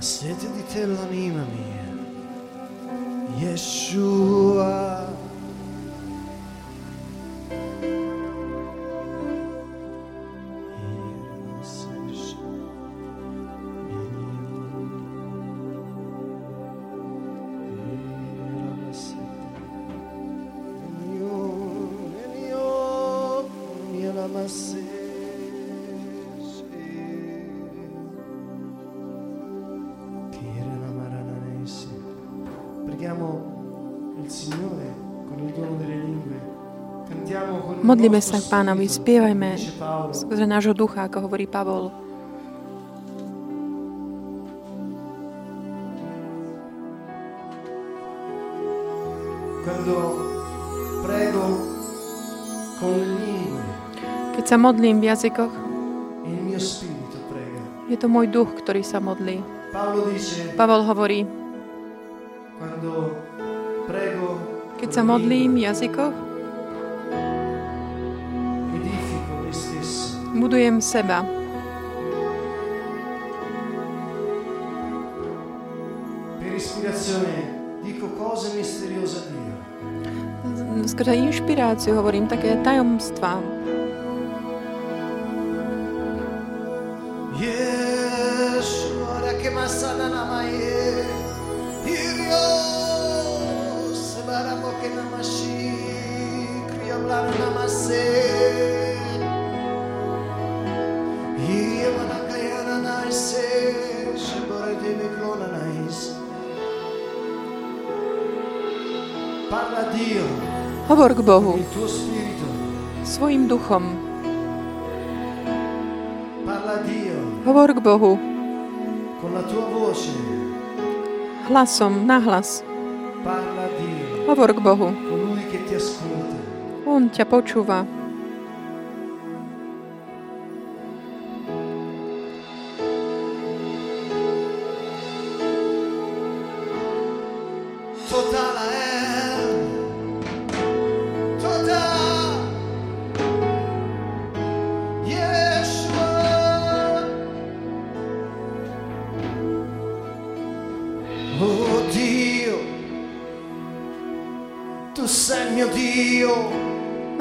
ha sete di te l'anima mia, Yeshua. Modlíme sa k Pánovi, spievajme skrze nášho ducha, ako hovorí Pavol. Keď sa modlím v jazykoch, je to môj duch, ktorý sa modlí. Pavol hovorí, keď sa modlím v jazykoch, budujem seba. Skrze inšpiráciu hovorím také tajomstvá. Yeshua, manakayana naise, shebore deve clona nais. Parla Dio Hovor k Bohu svojim duchom. Parla a Dio Hovor k Bohu con la tua voce. hlasom, nahlas. Parla a Dio Hovor k Bohu. colui che ti ascolta. On ťa počúva.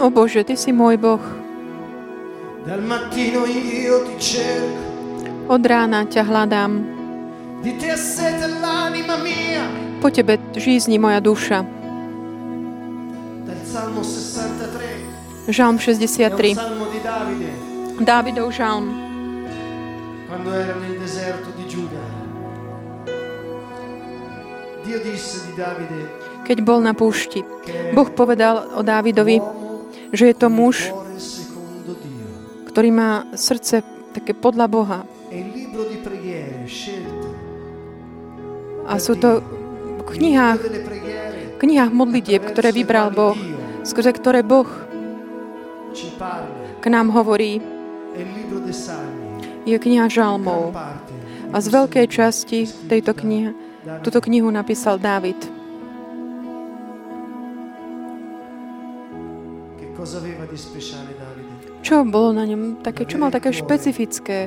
O Bože, Ty si môj Boh. Od rána ťa hľadám. Po Tebe žízni moja duša. Dal Salmo 63 Žalm È un 63. salmo di Davide Dávidov žalm. quando era nel deserto di Giuda. Dio disse di Davide Keď bol na púšti, Boh povedal o Dávidovi, že je to muž, ktorý má srdce také podľa Boha. A sú to v knihách, v knihách modlitieb, ktoré vybral Boh, skrze ktoré Boh k nám hovorí, je kniha žalmov. A z veľkej časti tejto knihy, túto knihu napísal Dávid. Čo bolo na ňom také, čo mal také špecifické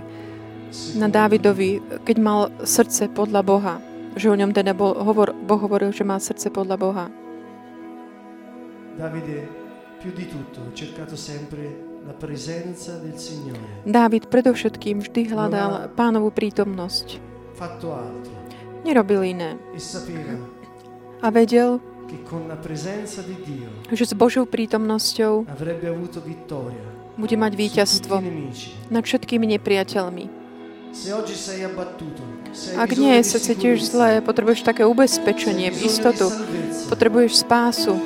na Dávidovi, keď mal srdce podľa Boha? Že o ňom teda bol, hovor, Boh hovoril, že má srdce podľa Boha. Dávid predovšetkým vždy hľadal pánovú prítomnosť. Nerobil iné. e A vedel, že s Božou prítomnosťou bude mať víťazstvo nad všetkými nepriateľmi. Ak nie, sa cítiš zle, potrebuješ také ubezpečenie, istotu, potrebuješ spásu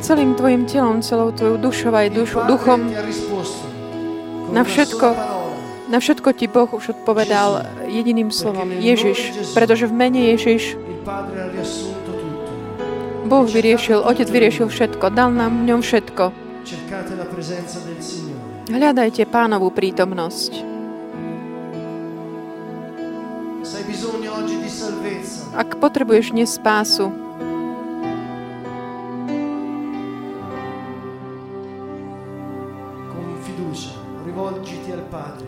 celým tvojim telom, celou tvojou dušou aj dušu, duchom. Na všetko, na všetko ti Boh už odpovedal jediným slovom. Ježiš, pretože v mene Ježiš Boh vyriešil, Otec vyriešil všetko, dal nám v ňom všetko. Hľadajte pánovú prítomnosť. Ak potrebuješ dnes spásu,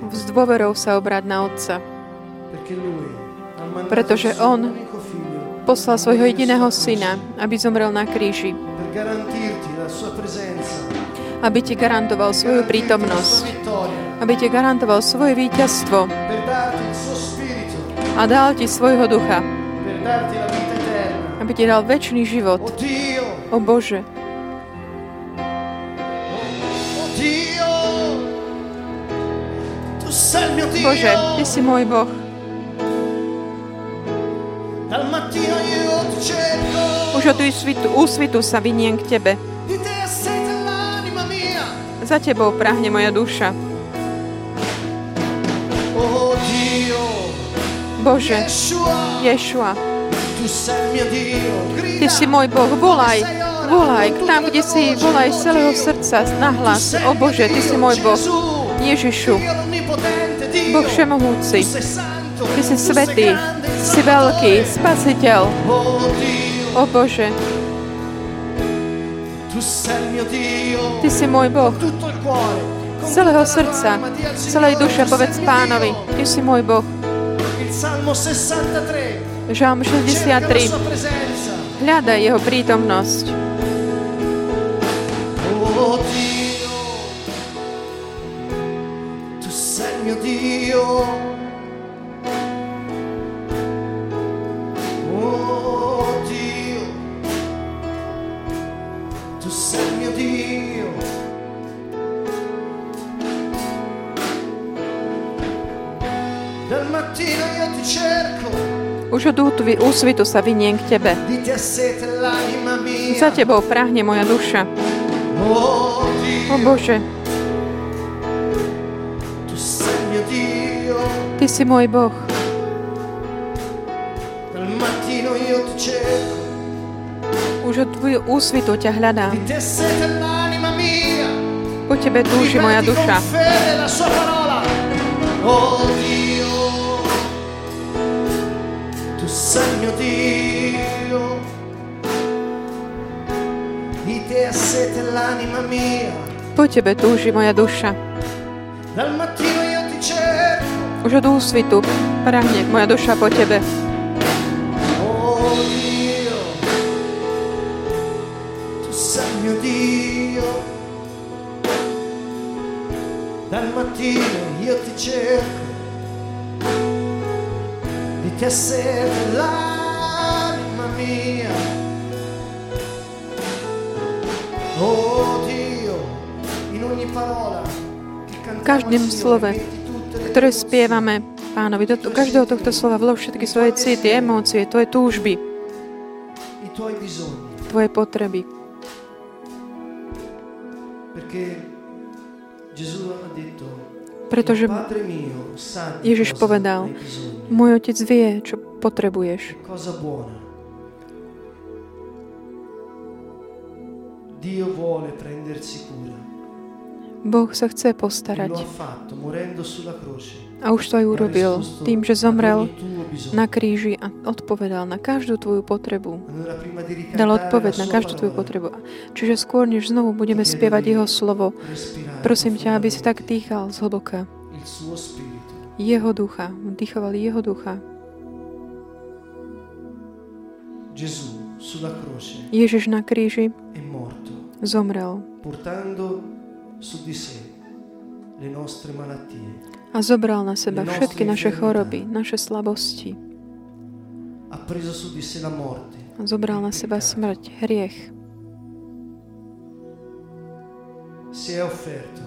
s dôverou sa obrať na Otca, Pretože On poslal svojho jediného syna, aby zomrel na kríži, aby ti garantoval svoju prítomnosť, aby ti garantoval svoje víťazstvo. A dal ti svojho ducha, aby ti dal väčší život. O Bože. Bože, Ty si môj Boh. Už od úsvitu, úsvitu sa viniem k Tebe. Za Tebou prahne moja duša. Bože, Ješua. Ty si môj Boh, volaj, volaj, tam, kde si, volaj z celého srdca, nahlas. O Bože, Ty si môj Boh, Ježišu, Boh všemohúci, Ty si svetý, si veľký, spasiteľ. O Bože. Ty si môj Boh, z celého srdca, celej duše povedz pánovi. Ty si môj Boh. Il Salmo 63. Žalm Cerca la 63. sua presenza. Hľadaj jeho prítomnosť. Útvi, úsvitu sa viniem k Tebe. Za Tebou prahne moja duša. O Bože. Ty si môj Boh. Už od Tvoju úsvitu ťa hľadám. Po Tebe túži moja duša. Oh sei il mio Dio. Di te sete l'anima mia. Po Tebe túži moja duša. Dal mattino io ti cerco. Už od úsvitu prahne moja duša po Tebe. Oh Dio, tu sei mio Dio. Dal mattino io ti cerco, te sete l'anima mia. Oh Dio, in ogni parola cantiamo každém slove, ktoré spievame pánovi. Do každého tohto slova vlož všetky svoje city, emócie, tvoje túžby, tvoje potreby. Perché Gesù ha detto, Pretože Ježiš povedal, môj otec vie, čo potrebuješ. Boh sa chce E postarať. A už to aj urobil tým, že zomrel na kríži a odpovedal na každú tvoju potrebu. Dal odpoveď na každú tvoju potrebu. Čiže skôr, než znovu budeme spievať jeho slovo, prosím ťa, aby si tak dýchal zhlboka. Jeho ducha. Dýchoval jeho ducha. Ježiš na kríži zomrel a zobral na seba všetky naše choroby, naše slabosti. A zobral na seba smrť, hriech. Si è offerto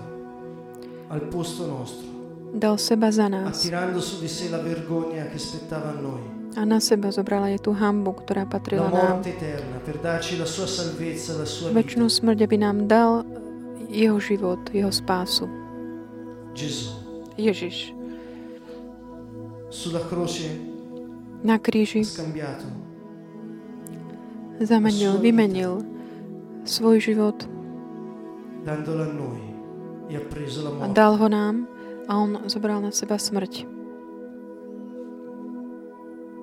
al posto nostro, Dal seba za nás. attirando su di sé la vergogna che spettava a noi, A na seba zobral aj tú hambu, ktorá la patrila nám. morte eterna, per darci la sua salvezza, la sua Večnú smrť, aby nám dal jeho život, jeho spásu. Ježiš na kríži zamenil, vymenil svoj život a dal ho nám a on zobral na seba smrť.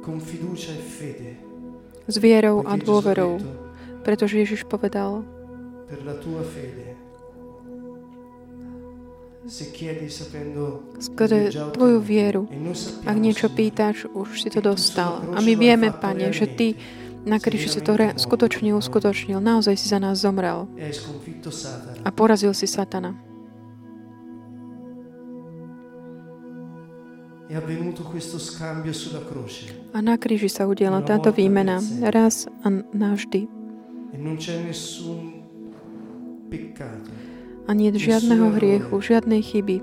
E S vierou a dôverou, pretože Ježiš povedal, skrze Tvoju vieru. e Ak niečo pýtaš, už si to dostal. A my vieme, Pane, že Ty na kríži si to re- skutočne uskutočnil. Naozaj si za nás zomrel a porazil si Satana. A na kríži sa udiela táto výmena raz a navždy. A nie žiadneho hriechu, žiadnej chyby,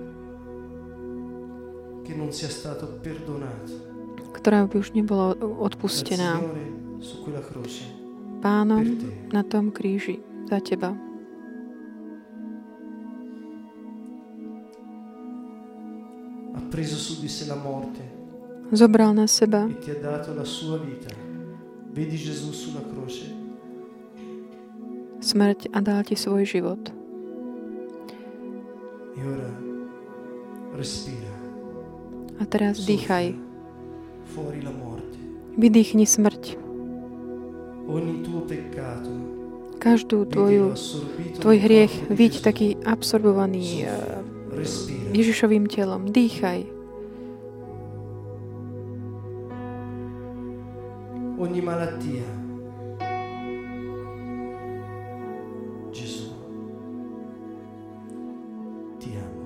ktorá by už nebola odpustená Pánom na tom kríži za teba. Zobral na seba smrť a dal ti svoj život. A teraz dýchaj. Vydýchni smrť. Ogni tuo peccato. Každú tvoju, tvoj hriech Gesù. taký absorbovaný eh. Ježišovým telom. Dýchaj. Ogni malattia. Gesù. Ti amo.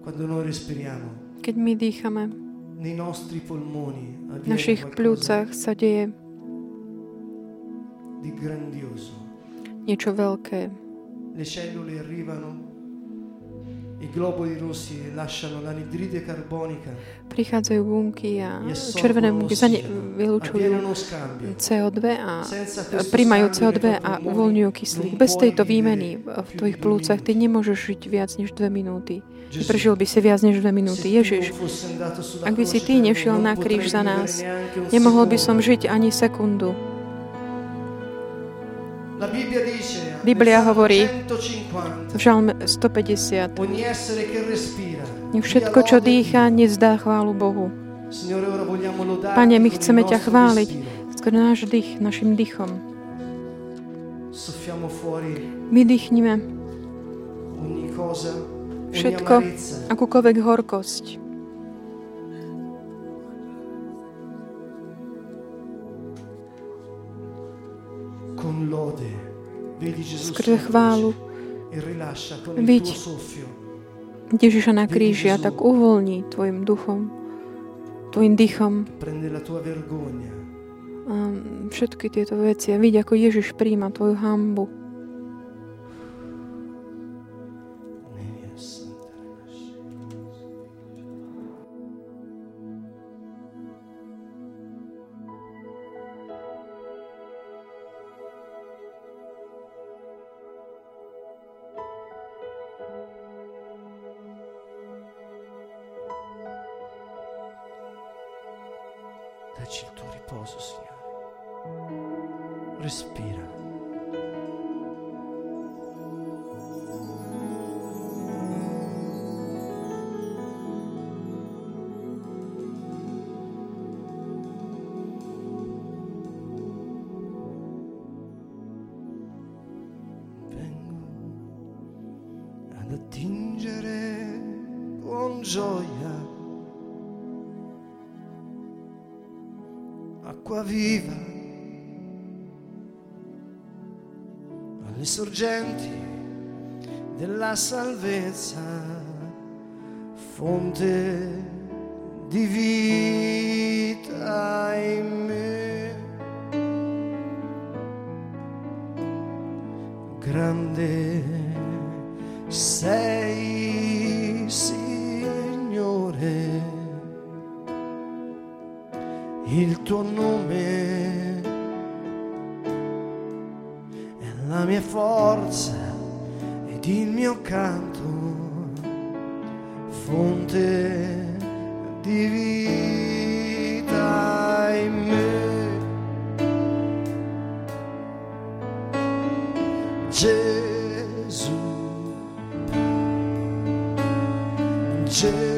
Quando noi respiriamo, Keď my dýchame, v našich pľúcach sa deje niečo veľké. Le cellule arrivano, Prichádzajú bunky a e červené bunky. Avviene vylúčujú uno scambio. CO2 a questo príjmajú scambio CO2 nei tuoi a uvoľňujú kyslík. Bez tejto výmeny v tvojich plúcach ty nemôžeš žiť viac než dve minúty. Prežil by si viac než dve minúty. Ježiš, ak by si ty nešiel na kríž za nás, nemohol by som žiť ani sekundu. La Bibbia dice Biblia hovorí 150, v Žalme 150. ogni essere che respira Nech všetko, čo dýcha, nezdá chválu Bohu. Pane, my chceme ťa chváliť skrz náš dých, našim dýchom. Vydýchnime Všetko. akúkoľvek horkosť. con lode. Skrze chválu e Vidť. Ježiša na kríži a tak uvoľní tvojim duchom, tvojim dýchom a všetky tieto veci a vidí, ako Ježiš príjma tvoju hambu. Dacci il tuo riposo, Signore. Respira. Salvezza, fonte di vita in me. Grande sei, Signore il tuo nome è la mia forza ed il mio canto, fonte di vita in me. Gesù, Gesù.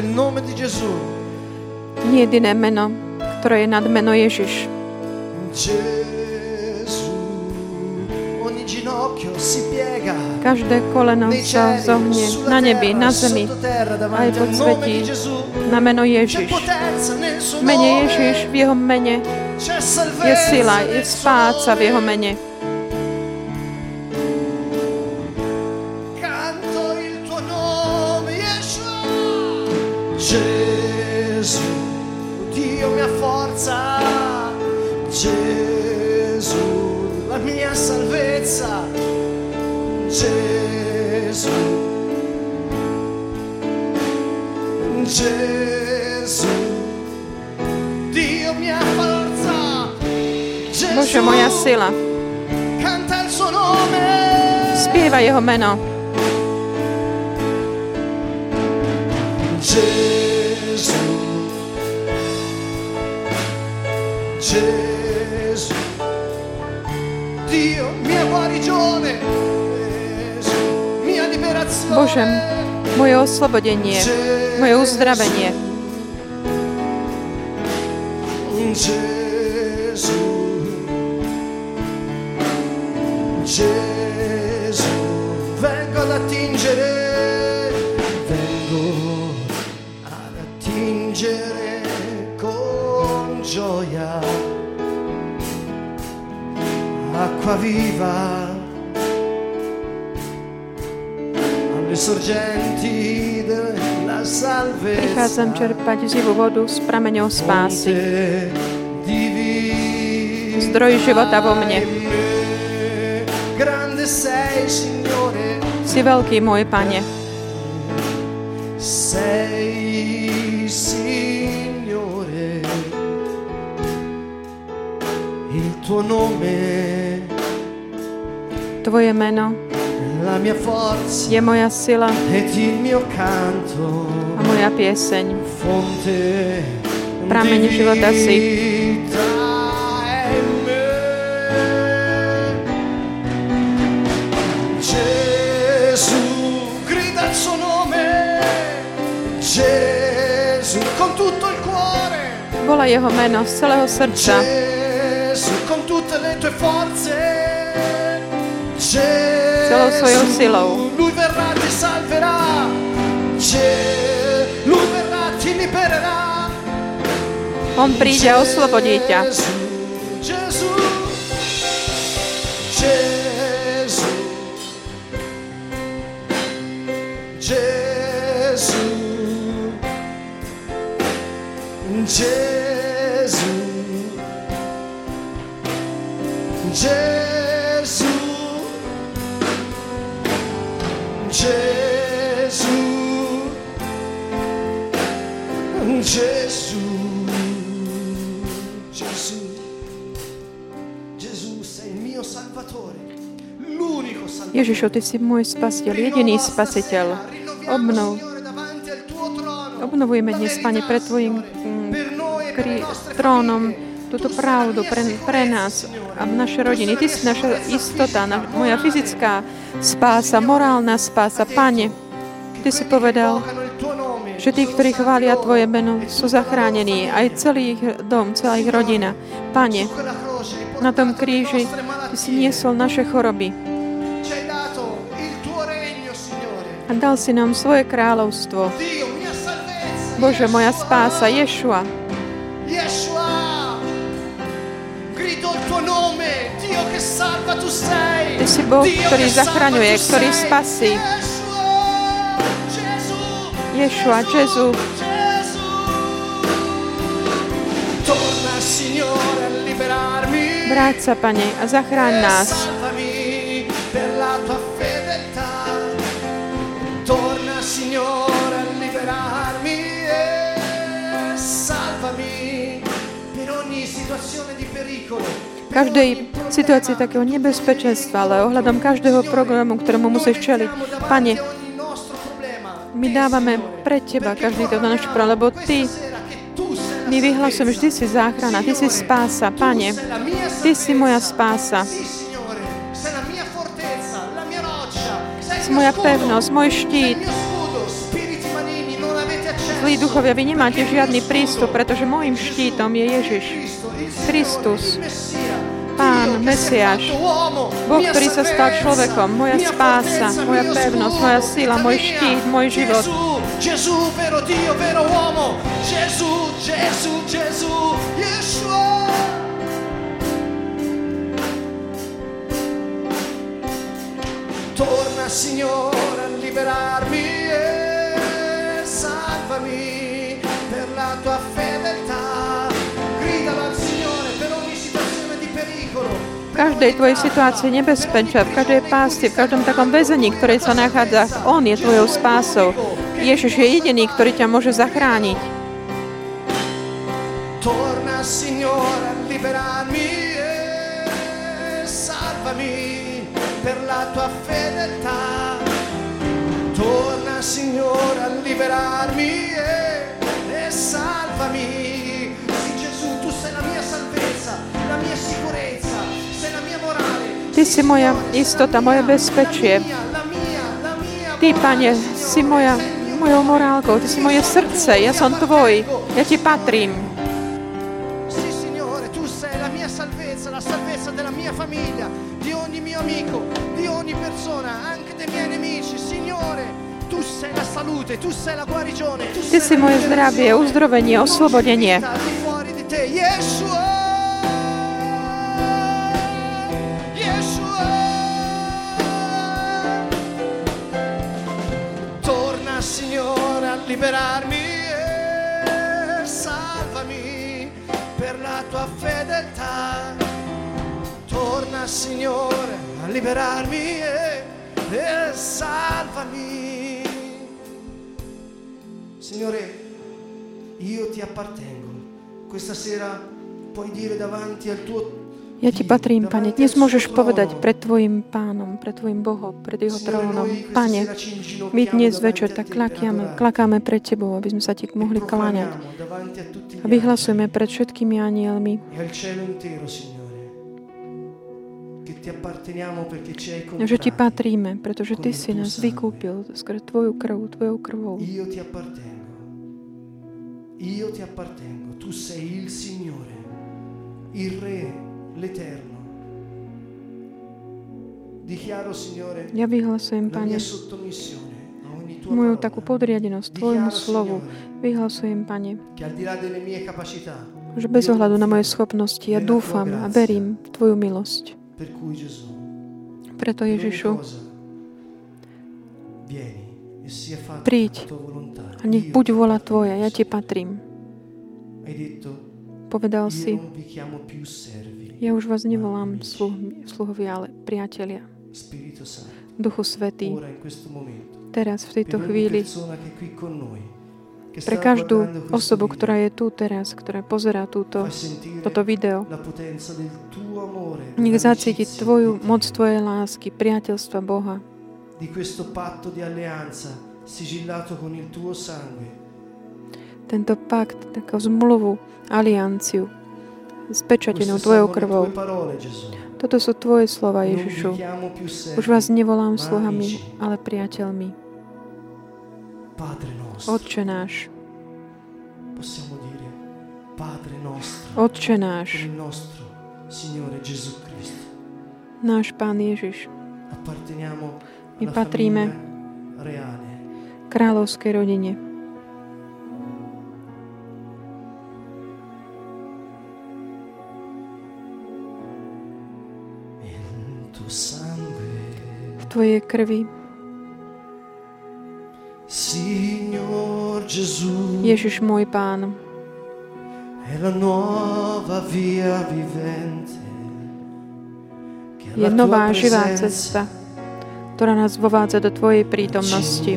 del nome di Gesù. Jediné meno, ktoré je nad meno Ježiš. Každé koleno sa zohne na nebi, na zemi, aj pod svetí, na meno Ježiš. Mene Ježiš, v jeho mene je sila, je spáca v jeho mene. Bože, moja sila. Spieva jeho meno. Gesù, Gesù, Dio, mia guarigione, Gesù, mia liberazione. Bože, moje oslobodenie, moje uzdravenie. Gesù, Gesù, vengo ad attingere, vengo ad attingere con gioia, acqua viva alle sorgenti della salvezza. Prichádzam čerpať živú vodu s prameňou spásy. Zdroj života vo mne. Si veľký, môj Pane. sei, Signore. Il tuo nome, Tvoje meno la mia forza je moja sila ed il mio canto. a moja pieseň. fonte Prameň života si. Volá jeho meno z celého srdca. Celou svojou silou. Lui verrà, ti salverà, lui verrà, ti libererà. On príde a oslobodí ťa. Ježišu, Ty si môj spasiteľ, jediný spasiteľ. Obnov. Obnovujeme dnes, Pane, pred Tvojim kri- trónom túto pravdu pre, pre nás a naše rodiny. Ty si naša istota, na, moja fyzická spása, morálna spása. Pane, Ty si povedal, že tí, ktorí chvália Tvoje meno, sú zachránení. Aj celý ich dom, celá ich rodina. Pane, na tom kríži Ty si niesol naše choroby a dal si nám svoje kráľovstvo. Bože, moja spása, Ješua. Ty si Boh, ktorý zachraňuje, ktorý spasí. Ješua, Jezu. Vráť sa, Pane, a zachráň nás. Každej situácii takého nebezpečenstva, ale ohľadom každého programu, ktorému musíš čeliť. Pane, my dávame pred Teba každý to náš problém, lebo Ty, my vyhlasujeme, že Ty si záchrana, Ty si spása. Pane, Ty si moja spása. Si moja pevnosť, môj štít. Zlí duchovia, vy nemáte žiadny prístup, pretože môjim štítom je Ježiš. Kristus. Pán, Mesiáš, Boh, ktorý sa stal človekom, moja spása, moja pevnosť, moja sila, môj štít, môj život. Torna, Signore, a liberarmi salvami per la tua fedeltà. Gridalo al Signore per ogni situazione di pericolo. Každej tvojej situácii nebezpečia, v každej pásti, v každom takom väzení, ktoré sa nachádza, On je tvojou spásou. Ježiš je jediný, ktorý ťa môže zachrániť. Torna, liberarmi e salvami per la tua fedeltà. Torna, Signore, a liberarmi e, e salvami. Sì, Gesù, tu sei la mia salvezza, la mia sicurezza, sei la mia morale. Ty si moja istota, moje bezpečie. Ty, Pane, si moja mojou morálkou, ty si moje srdce, ja som tvoj, ja ti patrím. Sì, Signore, tu sei la mia salvezza, la salvezza della mia famiglia, di ogni mio amico, di ogni persona, anche dei miei nemici. Signore, tu sei la salute, tu sei la guarigione, tu Ty si moje zdravie, uzdrovenie, oslobodenie. Yeshua. liberarmi e salvami per la tua fedeltà. Torna Signore a liberarmi e, e salvami. Signore, io ti appartengo. Questa sera puoi dire davanti al tuo Ja ti patrím, Pane. Dnes môžeš povedať pred Tvojim Pánom, pred Tvojim Bohom, pred Jeho trónom. Pane, my dnes večer tak klakiame, klakáme pred Tebou, aby sme sa Ti mohli kláňať. A vyhlasujeme pred všetkými anielmi, že Ti patríme, pretože Ty si nás vykúpil skôr Tvoju krv, Tvojou krvou. Io ti appartengo. Tu sei il Signore, il Re, l'Eterno. Ja vyhlasujem, Pane, moju takú podriadenosť Tvojmu slovu. Vyhlasujem, Pane, že bez ohľadu na moje schopnosti ja dúfam a verím v Tvoju milosť. Preto Ježišu, príď a nech buď vola Tvoja, ja Ti patrím. Povedal si, ja už vás nevolám sluh, sluhovia, ale priatelia. Duchu Svetý, teraz v tejto chvíli, pre každú osobu, ktorá je tu teraz, ktorá pozerá túto, toto video, nech zacíti Tvoju moc Tvojej lásky, priateľstva Boha. Di questo patto di alleanza sigillato con il tuo sangue. Tento pakt, takú zmluvu, alianciu, spečatenou Tvojou krvou. Toto sú Tvoje slova, Ježišu. Už vás nevolám sluhami, ale priateľmi. Otče náš. Otče náš. Náš Pán Ježiš. My patríme kráľovskej rodine. Tvojej krvi. Ježiš môj Pán. Je nová živá cesta, ktorá nás vovádza do Tvojej prítomnosti.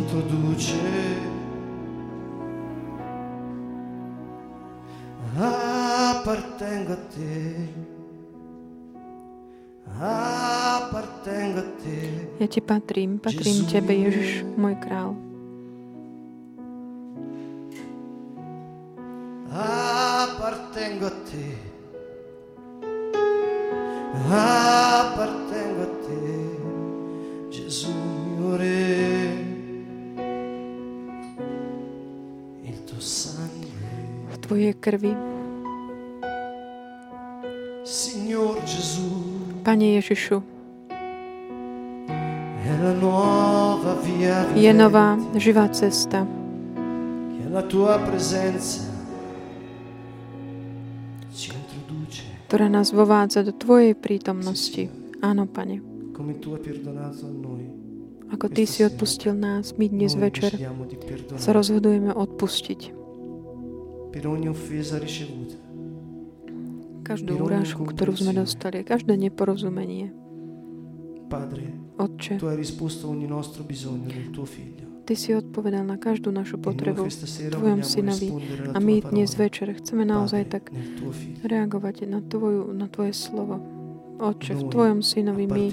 Appartengo a te. Ja ti patrím, patrím tebe, Ježiš, môj král. Appartengo a te. Krvi. Pane Ježišu, je nová živá cesta, ktorá nás vovádza do Tvojej prítomnosti. Áno, Pane. Ako Ty si odpustil nás, my dnes večer sa rozhodujeme odpustiť. Každú urážku, ktorú sme dostali, každé neporozumenie. Otče. Ty si odpovedal na každú našu E potrebu sera Tvojom synovi. a my dnes večer chceme naozaj tak reagovať na, tvoju, na Tvoje slovo. Otče, v Tvojom synovi my,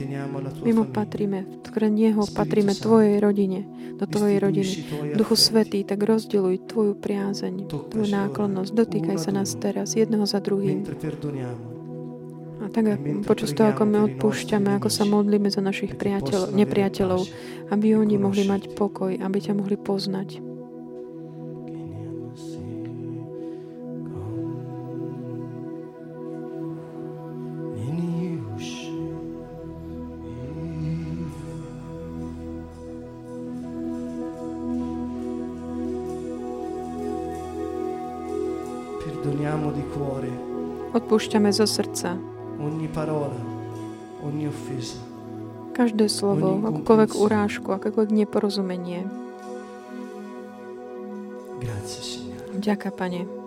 my mu patríme, v Neho patríme Tvojej rodine, do Tvojej rodiny. Duchu. Svetý, tak rozdeluj Tvoju priazeň, Tvoju náklonnosť. Dotýkaj sa nás teraz, jedného za druhým. A tak e mentre počas toho, ako my odpúšťame, ako sa modlíme za našich priateľ, nepriateľov, aby oni mohli mať pokoj, aby ťa mohli poznať. Odpúšťame zo srdca ogni parola, ogni offesa. každé slovo, akúkoľvek urážku, akékoľvek neporozumenie. Grazie Signore. Ďaká, Pane.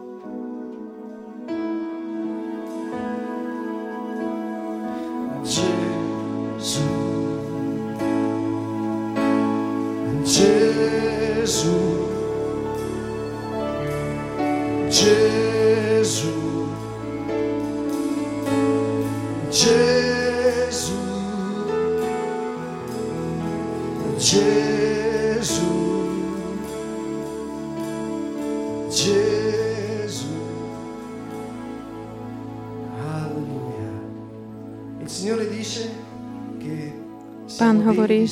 Pán hovorí,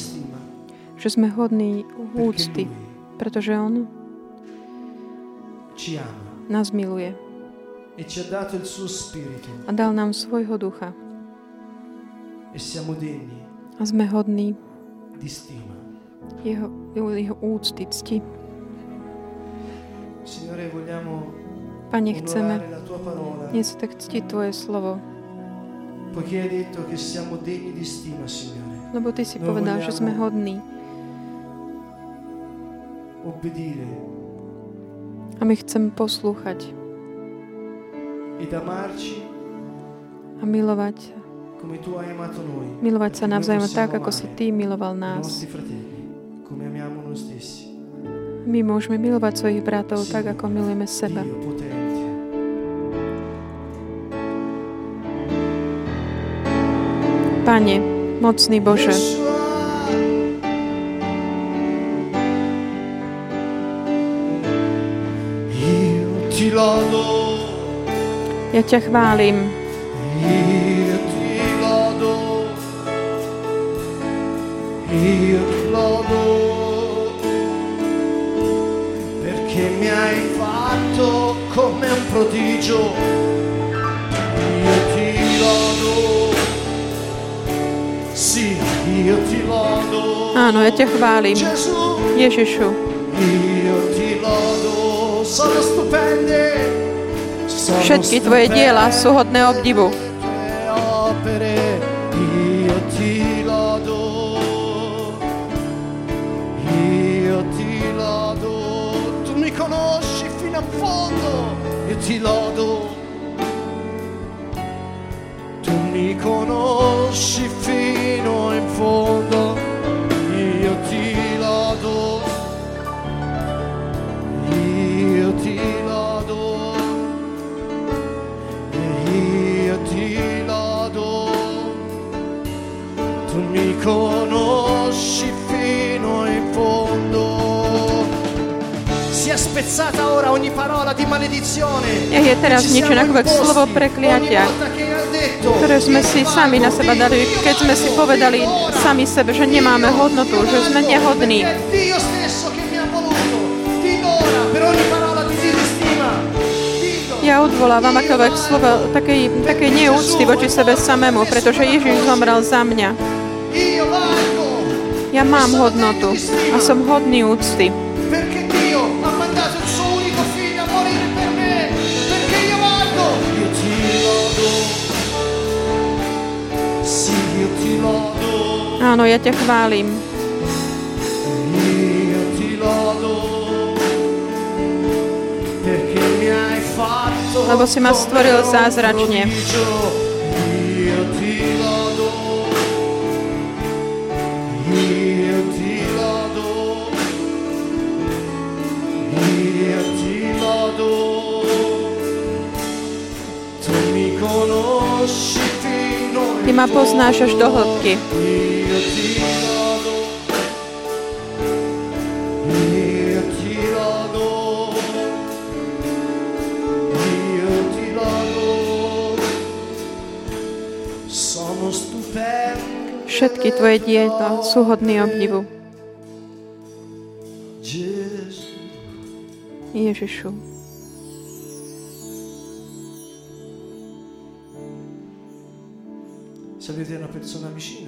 že sme hodní úcty, pretože On ci ama. nás miluje e a dal nám svojho ducha. E a sme hodní. Jeho, jeho úcty, cti. Pane, chceme dnes tak ctiť Tvoje slovo, lebo Ty si povedal, že sme hodní a my chceme poslúchať a milovať, milovať sa navzájom tak, ako si Ty miloval nás. My môžeme milovať svojich bratov tak, ako milujeme seba. Pane, mocný Bože, ja ťa chválim, io fatto come un prodigio, io ti lodo, sì, io ti lodo. Áno, ja ťa chválim. Ježišu, io ti lodo, sono stupende. sono všetky Tvoje diela sú hodné obdivu. Conosci fino in fondo, io ti lodo, io ti lodo. Io ti lodo, tu mi conosci fino Nech je teraz zničené akokoľvek slovo prekliatia, ktoré sme si sami na seba dali, keď sme si povedali sami sebe, že nemáme hodnotu, že sme nehodní. ja odvolávam akékoľvek slovo takej, takej neúcty voči sebe samému, pretože Ježiš zomrel za mňa. Ja mám hodnotu a som hodný úcty, Áno, ja ťa chválim. Lebo si ma stvoril zázračne. Ty ma poznáš až do hĺbky. Všetky tvoje diela sú hodný obdivu. Ježišu. Se avete una persona vicina,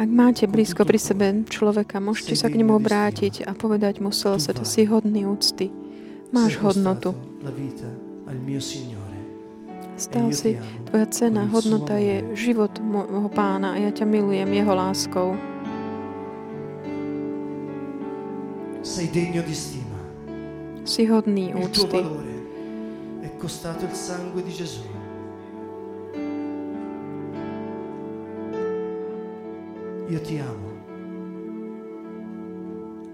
Ak máte blízko pri sebe človeka, môžete sa k nemu obrátiť a povedať mu celé srdce, si hodný úcty. Máš "Sei hodnotu. Stal si, tvoja cena, hodnota je život môjho pána a ja ťa milujem jeho láskou. Si hodný úcty. Io ti amo.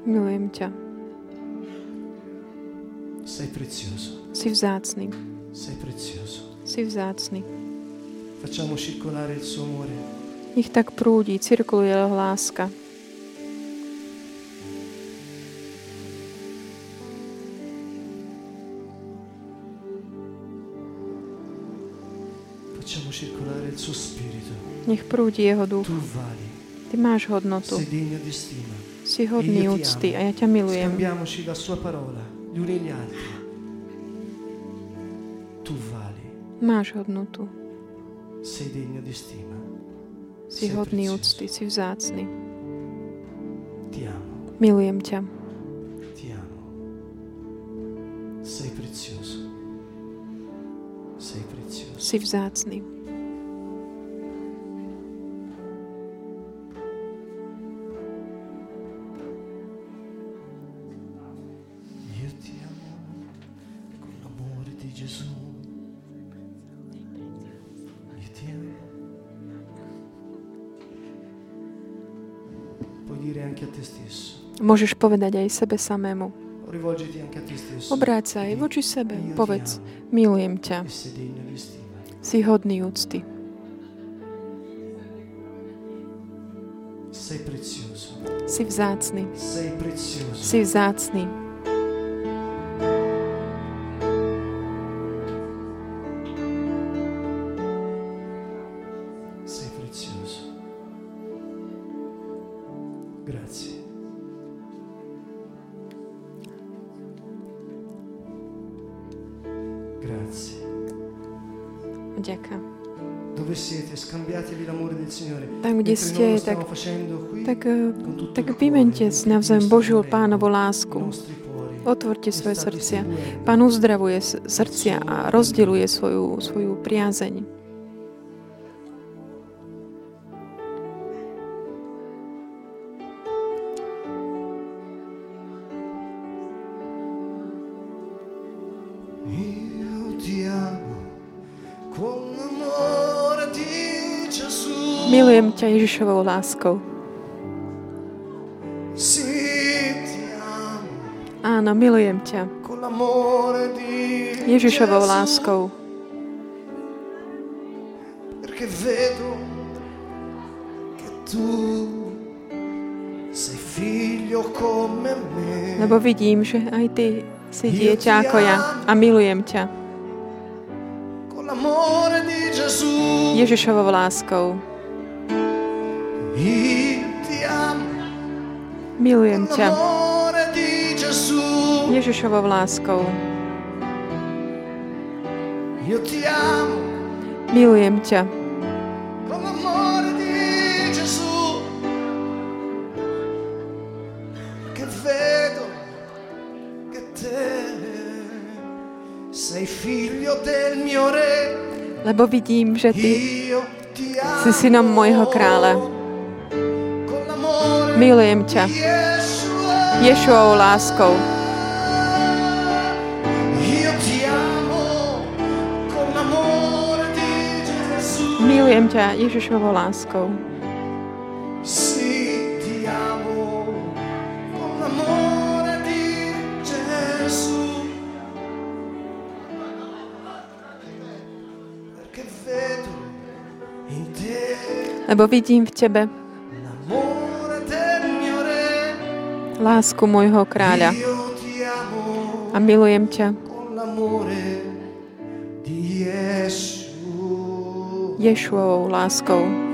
Milujem ťa. Sei prezioso. Si vzácný. Sei prezioso. Si vzácný. Facciamo circolare il suo amore. Nech tak prúdi, cirkuluje jeho láska. Facciamo circolare il suo spirito. Nech prúdi jeho duch. Tu vali. Ty máš hodnotu. Si hodný úcty a ja ťa milujem. Scambiamoci la sua parola, gli uni gli altri. Tu vali. Máš hodnotu. Sei degno di stima. Si hodný úcty, si vzácný. Ti amo. Milujem ťa. Ti amo. Sei prezioso. Sei prezioso. Si vzácný. Môžeš povedať aj sebe samému. Obráť sa aj voči sebe. Povedz, milujem ťa. Si hodný úcty. Si vzácný. Si vzácný. Tam, kde Mentre ste, noi lo tak, tak, eh, tak vymente si navzájom Božiu pánovu lásku. Otvorte svoje srdcia. Pán uzdravuje srdcia a rozdeluje svoju, svoju priazeň. Milujem ťa Ježišovou láskou. Áno, milujem ťa Ježišovou láskou. Lebo vidím, že aj ty si dieťa ako ja a milujem ťa. Ježišovou láskou. Milujem ťa. Ježišovou láskou. Milujem ťa lebo vidím, že Ty si synom môjho kráľa. Milujem ťa. Ješuovou láskou. Milujem ťa Ježišovou láskou. Lebo vidím v Tebe lásku môjho kráľa a milujem ťa. Ješuovou láskou.